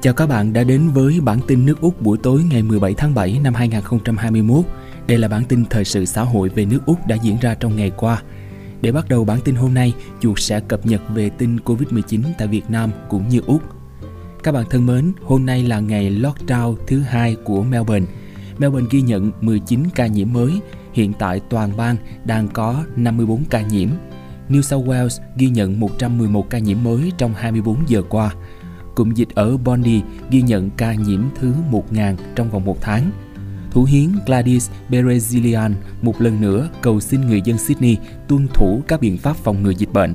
Chào các bạn đã đến với bản tin nước Úc buổi tối ngày 17 tháng 7 năm 2021. Đây là bản tin thời sự xã hội về nước Úc đã diễn ra trong ngày qua. Để bắt đầu bản tin hôm nay, chuột sẽ cập nhật về tin Covid-19 tại Việt Nam cũng như Úc. Các bạn thân mến, hôm nay là ngày lockdown thứ hai của Melbourne. Melbourne ghi nhận 19 ca nhiễm mới, hiện tại toàn bang đang có 54 ca nhiễm. New South Wales ghi nhận 111 ca nhiễm mới trong 24 giờ qua – Cụm dịch ở Bondi ghi nhận ca nhiễm thứ 1.000 trong vòng một tháng. Thủ hiến Gladys Berejiklian một lần nữa cầu xin người dân Sydney tuân thủ các biện pháp phòng ngừa dịch bệnh.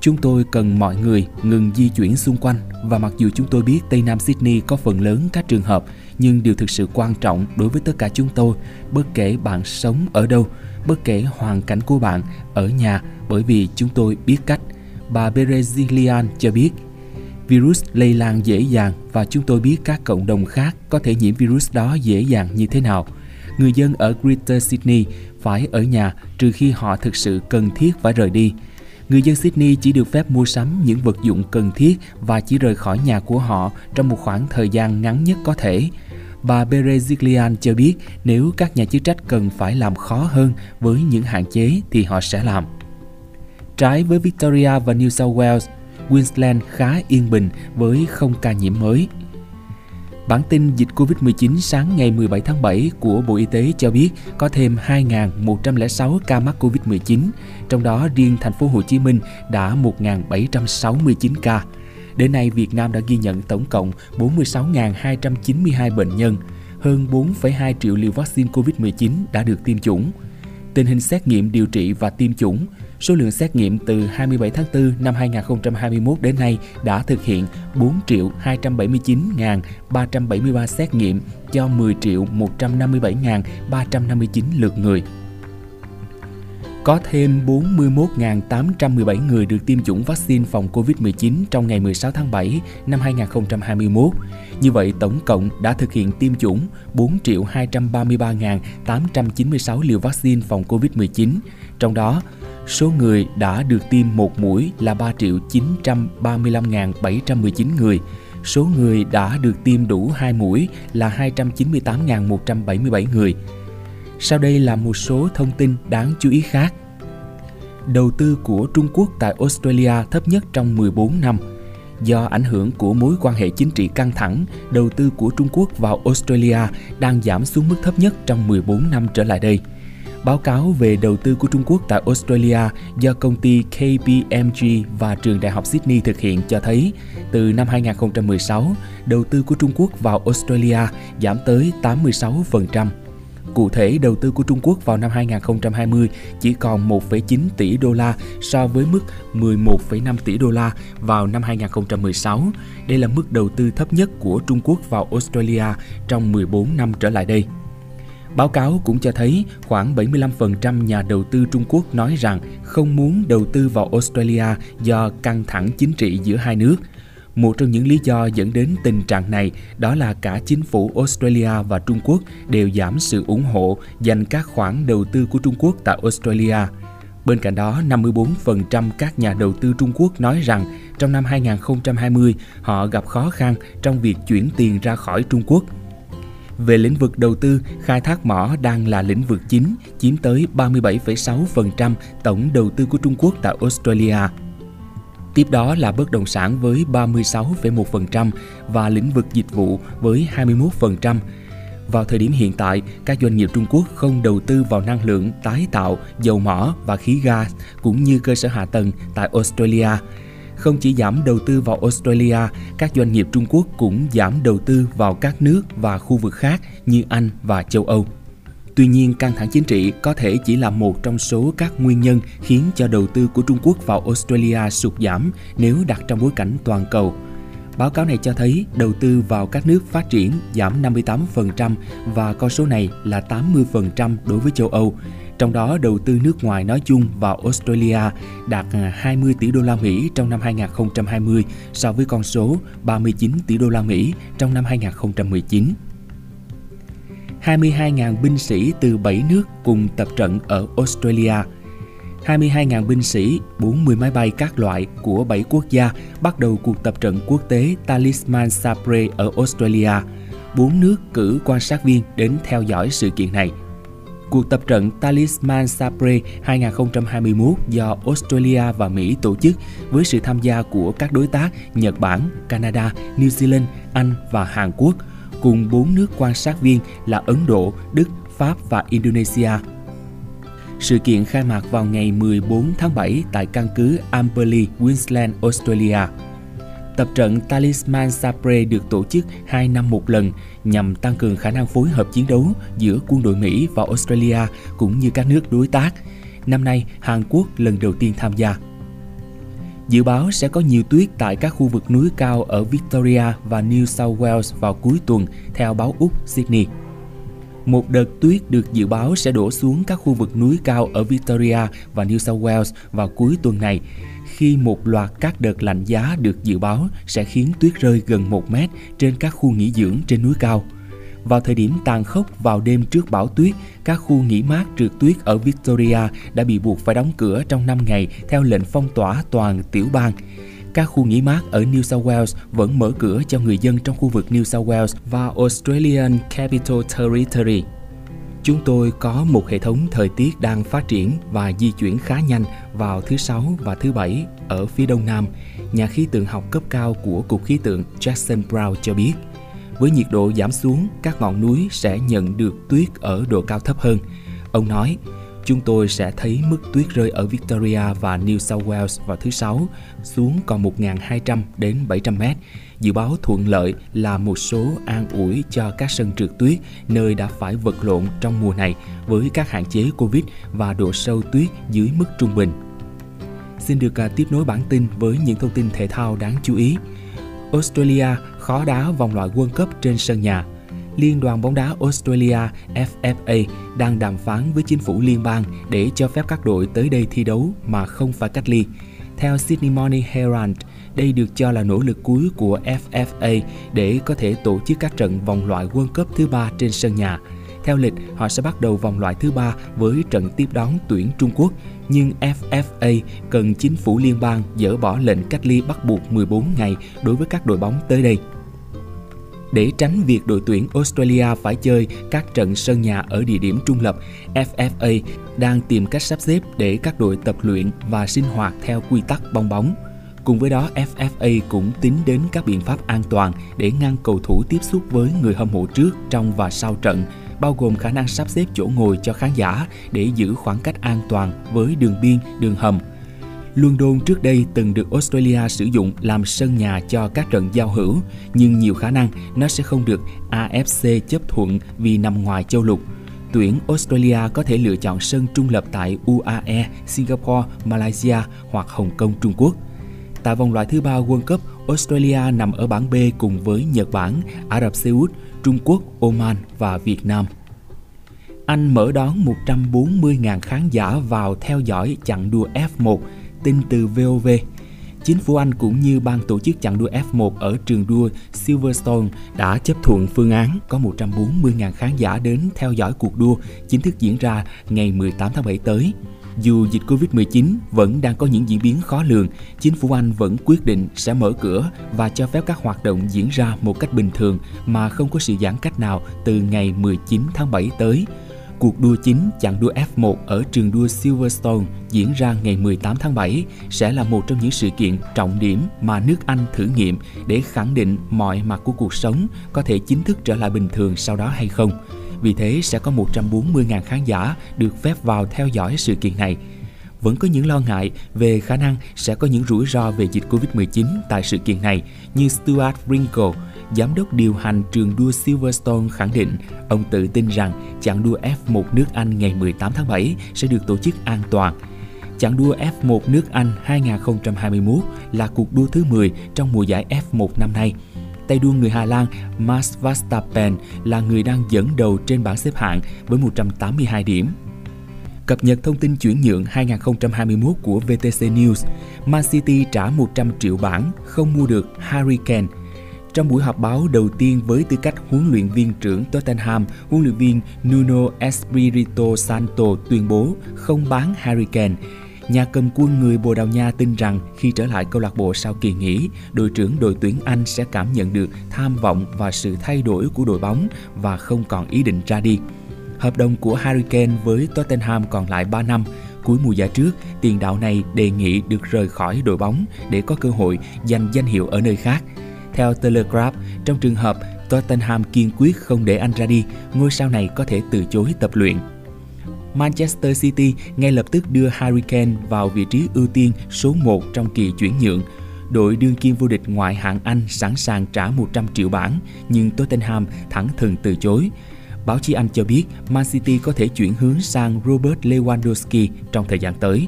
Chúng tôi cần mọi người ngừng di chuyển xung quanh và mặc dù chúng tôi biết Tây Nam Sydney có phần lớn các trường hợp, nhưng điều thực sự quan trọng đối với tất cả chúng tôi, bất kể bạn sống ở đâu, bất kể hoàn cảnh của bạn ở nhà bởi vì chúng tôi biết cách. Bà Berejiklian cho biết Virus lây lan dễ dàng và chúng tôi biết các cộng đồng khác có thể nhiễm virus đó dễ dàng như thế nào. Người dân ở Greater Sydney phải ở nhà trừ khi họ thực sự cần thiết phải rời đi. Người dân Sydney chỉ được phép mua sắm những vật dụng cần thiết và chỉ rời khỏi nhà của họ trong một khoảng thời gian ngắn nhất có thể. Bà Berejiklian cho biết nếu các nhà chức trách cần phải làm khó hơn với những hạn chế thì họ sẽ làm. Trái với Victoria và New South Wales, Queensland khá yên bình với không ca nhiễm mới. Bản tin dịch COVID-19 sáng ngày 17 tháng 7 của Bộ Y tế cho biết có thêm 2.106 ca mắc COVID-19, trong đó riêng thành phố Hồ Chí Minh đã 1.769 ca. Đến nay, Việt Nam đã ghi nhận tổng cộng 46.292 bệnh nhân, hơn 4,2 triệu liều vaccine COVID-19 đã được tiêm chủng. Tình hình xét nghiệm điều trị và tiêm chủng Số lượng xét nghiệm từ 27 tháng 4 năm 2021 đến nay đã thực hiện 4.279.373 xét nghiệm cho 10.157.359 lượt người. Có thêm 41.817 người được tiêm chủng vaccine phòng COVID-19 trong ngày 16 tháng 7 năm 2021. Như vậy, tổng cộng đã thực hiện tiêm chủng 4 233.896 liều vaccine phòng COVID-19. Trong đó, số người đã được tiêm một mũi là 3.935.719 người. Số người đã được tiêm đủ hai mũi là 298.177 người. Sau đây là một số thông tin đáng chú ý khác. Đầu tư của Trung Quốc tại Australia thấp nhất trong 14 năm. Do ảnh hưởng của mối quan hệ chính trị căng thẳng, đầu tư của Trung Quốc vào Australia đang giảm xuống mức thấp nhất trong 14 năm trở lại đây – Báo cáo về đầu tư của Trung Quốc tại Australia do công ty KPMG và trường đại học Sydney thực hiện cho thấy, từ năm 2016, đầu tư của Trung Quốc vào Australia giảm tới 86%. Cụ thể, đầu tư của Trung Quốc vào năm 2020 chỉ còn 1,9 tỷ đô la so với mức 11,5 tỷ đô la vào năm 2016. Đây là mức đầu tư thấp nhất của Trung Quốc vào Australia trong 14 năm trở lại đây. Báo cáo cũng cho thấy khoảng 75% nhà đầu tư Trung Quốc nói rằng không muốn đầu tư vào Australia do căng thẳng chính trị giữa hai nước. Một trong những lý do dẫn đến tình trạng này đó là cả chính phủ Australia và Trung Quốc đều giảm sự ủng hộ dành các khoản đầu tư của Trung Quốc tại Australia. Bên cạnh đó, 54% các nhà đầu tư Trung Quốc nói rằng trong năm 2020 họ gặp khó khăn trong việc chuyển tiền ra khỏi Trung Quốc – về lĩnh vực đầu tư, khai thác mỏ đang là lĩnh vực chính, chiếm tới 37,6% tổng đầu tư của Trung Quốc tại Australia. Tiếp đó là bất động sản với 36,1% và lĩnh vực dịch vụ với 21%. Vào thời điểm hiện tại, các doanh nghiệp Trung Quốc không đầu tư vào năng lượng tái tạo, dầu mỏ và khí gas cũng như cơ sở hạ tầng tại Australia. Không chỉ giảm đầu tư vào Australia, các doanh nghiệp Trung Quốc cũng giảm đầu tư vào các nước và khu vực khác như Anh và châu Âu. Tuy nhiên, căng thẳng chính trị có thể chỉ là một trong số các nguyên nhân khiến cho đầu tư của Trung Quốc vào Australia sụt giảm nếu đặt trong bối cảnh toàn cầu. Báo cáo này cho thấy đầu tư vào các nước phát triển giảm 58% và con số này là 80% đối với châu Âu, trong đó, đầu tư nước ngoài nói chung vào Australia đạt à, 20 tỷ đô la Mỹ trong năm 2020 so với con số 39 tỷ đô la Mỹ trong năm 2019. 22.000 binh sĩ từ 7 nước cùng tập trận ở Australia. 22.000 binh sĩ, 40 máy bay các loại của 7 quốc gia bắt đầu cuộc tập trận quốc tế Talisman Sabre ở Australia. Bốn nước cử quan sát viên đến theo dõi sự kiện này. Cuộc tập trận Talisman Sabre 2021 do Australia và Mỹ tổ chức với sự tham gia của các đối tác Nhật Bản, Canada, New Zealand, Anh và Hàn Quốc, cùng bốn nước quan sát viên là Ấn Độ, Đức, Pháp và Indonesia. Sự kiện khai mạc vào ngày 14 tháng 7 tại căn cứ Amberley, Queensland, Australia. Tập trận Talisman Sabre được tổ chức 2 năm một lần nhằm tăng cường khả năng phối hợp chiến đấu giữa quân đội Mỹ và Australia cũng như các nước đối tác. Năm nay, Hàn Quốc lần đầu tiên tham gia. Dự báo sẽ có nhiều tuyết tại các khu vực núi cao ở Victoria và New South Wales vào cuối tuần, theo báo Úc Sydney. Một đợt tuyết được dự báo sẽ đổ xuống các khu vực núi cao ở Victoria và New South Wales vào cuối tuần này, khi một loạt các đợt lạnh giá được dự báo sẽ khiến tuyết rơi gần 1 mét trên các khu nghỉ dưỡng trên núi cao. Vào thời điểm tàn khốc vào đêm trước bão tuyết, các khu nghỉ mát trượt tuyết ở Victoria đã bị buộc phải đóng cửa trong 5 ngày theo lệnh phong tỏa toàn tiểu bang. Các khu nghỉ mát ở New South Wales vẫn mở cửa cho người dân trong khu vực New South Wales và Australian Capital Territory. Chúng tôi có một hệ thống thời tiết đang phát triển và di chuyển khá nhanh vào thứ Sáu và thứ Bảy ở phía đông nam, nhà khí tượng học cấp cao của Cục Khí tượng Jackson Brown cho biết. Với nhiệt độ giảm xuống, các ngọn núi sẽ nhận được tuyết ở độ cao thấp hơn. Ông nói, chúng tôi sẽ thấy mức tuyết rơi ở Victoria và New South Wales vào thứ Sáu xuống còn 1.200 đến 700 mét. Dự báo thuận lợi là một số an ủi cho các sân trượt tuyết nơi đã phải vật lộn trong mùa này với các hạn chế Covid và độ sâu tuyết dưới mức trung bình. Xin được à, tiếp nối bản tin với những thông tin thể thao đáng chú ý. Australia khó đá vòng loại World Cup trên sân nhà – Liên đoàn bóng đá Australia FFA đang đàm phán với chính phủ liên bang để cho phép các đội tới đây thi đấu mà không phải cách ly. Theo Sydney Morning Herald, đây được cho là nỗ lực cuối của FFA để có thể tổ chức các trận vòng loại World Cup thứ ba trên sân nhà. Theo lịch, họ sẽ bắt đầu vòng loại thứ ba với trận tiếp đón tuyển Trung Quốc, nhưng FFA cần chính phủ liên bang dỡ bỏ lệnh cách ly bắt buộc 14 ngày đối với các đội bóng tới đây để tránh việc đội tuyển Australia phải chơi các trận sân nhà ở địa điểm trung lập, FFA đang tìm cách sắp xếp để các đội tập luyện và sinh hoạt theo quy tắc bong bóng. Cùng với đó, FFA cũng tính đến các biện pháp an toàn để ngăn cầu thủ tiếp xúc với người hâm mộ trước, trong và sau trận, bao gồm khả năng sắp xếp chỗ ngồi cho khán giả để giữ khoảng cách an toàn với đường biên, đường hầm London trước đây từng được Australia sử dụng làm sân nhà cho các trận giao hữu, nhưng nhiều khả năng nó sẽ không được AFC chấp thuận vì nằm ngoài châu lục. Tuyển Australia có thể lựa chọn sân trung lập tại UAE, Singapore, Malaysia hoặc Hồng Kông, Trung Quốc. Tại vòng loại thứ ba World Cup, Australia nằm ở bảng B cùng với Nhật Bản, Ả Rập Xê Út, Trung Quốc, Oman và Việt Nam. Anh mở đón 140.000 khán giả vào theo dõi chặng đua F1 tin từ VOV. Chính phủ Anh cũng như ban tổ chức chặng đua F1 ở trường đua Silverstone đã chấp thuận phương án có 140.000 khán giả đến theo dõi cuộc đua chính thức diễn ra ngày 18 tháng 7 tới. Dù dịch Covid-19 vẫn đang có những diễn biến khó lường, chính phủ Anh vẫn quyết định sẽ mở cửa và cho phép các hoạt động diễn ra một cách bình thường mà không có sự giãn cách nào từ ngày 19 tháng 7 tới Cuộc đua chính chặng đua F1 ở trường đua Silverstone diễn ra ngày 18 tháng 7 sẽ là một trong những sự kiện trọng điểm mà nước Anh thử nghiệm để khẳng định mọi mặt của cuộc sống có thể chính thức trở lại bình thường sau đó hay không. Vì thế sẽ có 140.000 khán giả được phép vào theo dõi sự kiện này vẫn có những lo ngại về khả năng sẽ có những rủi ro về dịch Covid-19 tại sự kiện này như Stuart Wrinkle, giám đốc điều hành trường đua Silverstone khẳng định ông tự tin rằng chặng đua F1 nước Anh ngày 18 tháng 7 sẽ được tổ chức an toàn. Chặng đua F1 nước Anh 2021 là cuộc đua thứ 10 trong mùa giải F1 năm nay. Tay đua người Hà Lan Max Verstappen là người đang dẫn đầu trên bảng xếp hạng với 182 điểm. Cập nhật thông tin chuyển nhượng 2021 của VTC News, Man City trả 100 triệu bảng không mua được Harry Kane trong buổi họp báo đầu tiên với tư cách huấn luyện viên trưởng Tottenham, huấn luyện viên Nuno Espirito Santo tuyên bố không bán Harry Kane. Nhà cầm quân người Bồ Đào Nha tin rằng khi trở lại câu lạc bộ sau kỳ nghỉ, đội trưởng đội tuyển Anh sẽ cảm nhận được tham vọng và sự thay đổi của đội bóng và không còn ý định ra đi. Hợp đồng của Harry Kane với Tottenham còn lại 3 năm. Cuối mùa giải trước, tiền đạo này đề nghị được rời khỏi đội bóng để có cơ hội giành danh hiệu ở nơi khác. Theo Telegraph, trong trường hợp Tottenham kiên quyết không để anh ra đi, ngôi sao này có thể từ chối tập luyện. Manchester City ngay lập tức đưa Harry Kane vào vị trí ưu tiên số 1 trong kỳ chuyển nhượng. Đội đương kim vô địch ngoại hạng Anh sẵn sàng trả 100 triệu bảng, nhưng Tottenham thẳng thừng từ chối. Báo chí Anh cho biết Man City có thể chuyển hướng sang Robert Lewandowski trong thời gian tới.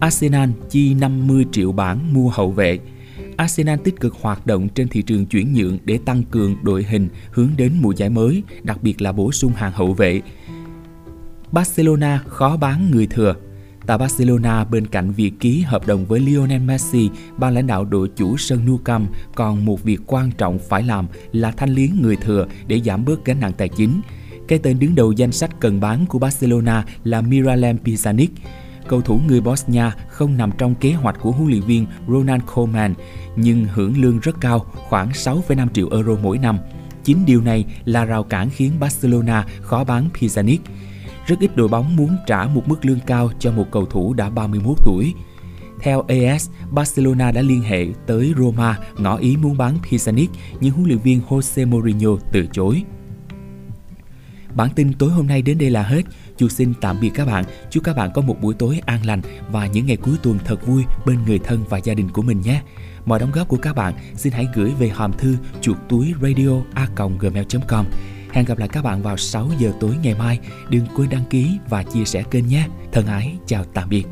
Arsenal chi 50 triệu bảng mua hậu vệ. Arsenal tích cực hoạt động trên thị trường chuyển nhượng để tăng cường đội hình hướng đến mùa giải mới, đặc biệt là bổ sung hàng hậu vệ. Barcelona khó bán người thừa. Tại Barcelona, bên cạnh việc ký hợp đồng với Lionel Messi, ban lãnh đạo đội chủ sân Nou Camp còn một việc quan trọng phải làm là thanh lý người thừa để giảm bớt gánh nặng tài chính. Cái tên đứng đầu danh sách cần bán của Barcelona là Miralem Pjanic. Cầu thủ người Bosnia không nằm trong kế hoạch của huấn luyện viên Ronald Koeman, nhưng hưởng lương rất cao, khoảng 6,5 triệu euro mỗi năm. Chính điều này là rào cản khiến Barcelona khó bán Pjanic. Rất ít đội bóng muốn trả một mức lương cao cho một cầu thủ đã 31 tuổi. Theo AS, Barcelona đã liên hệ tới Roma ngỏ ý muốn bán Pjanic, nhưng huấn luyện viên Jose Mourinho từ chối. Bản tin tối hôm nay đến đây là hết. Chu xin tạm biệt các bạn. Chúc các bạn có một buổi tối an lành và những ngày cuối tuần thật vui bên người thân và gia đình của mình nhé. Mọi đóng góp của các bạn xin hãy gửi về hòm thư chuột túi radio a gmail.com. Hẹn gặp lại các bạn vào 6 giờ tối ngày mai. Đừng quên đăng ký và chia sẻ kênh nhé. Thân ái, chào tạm biệt.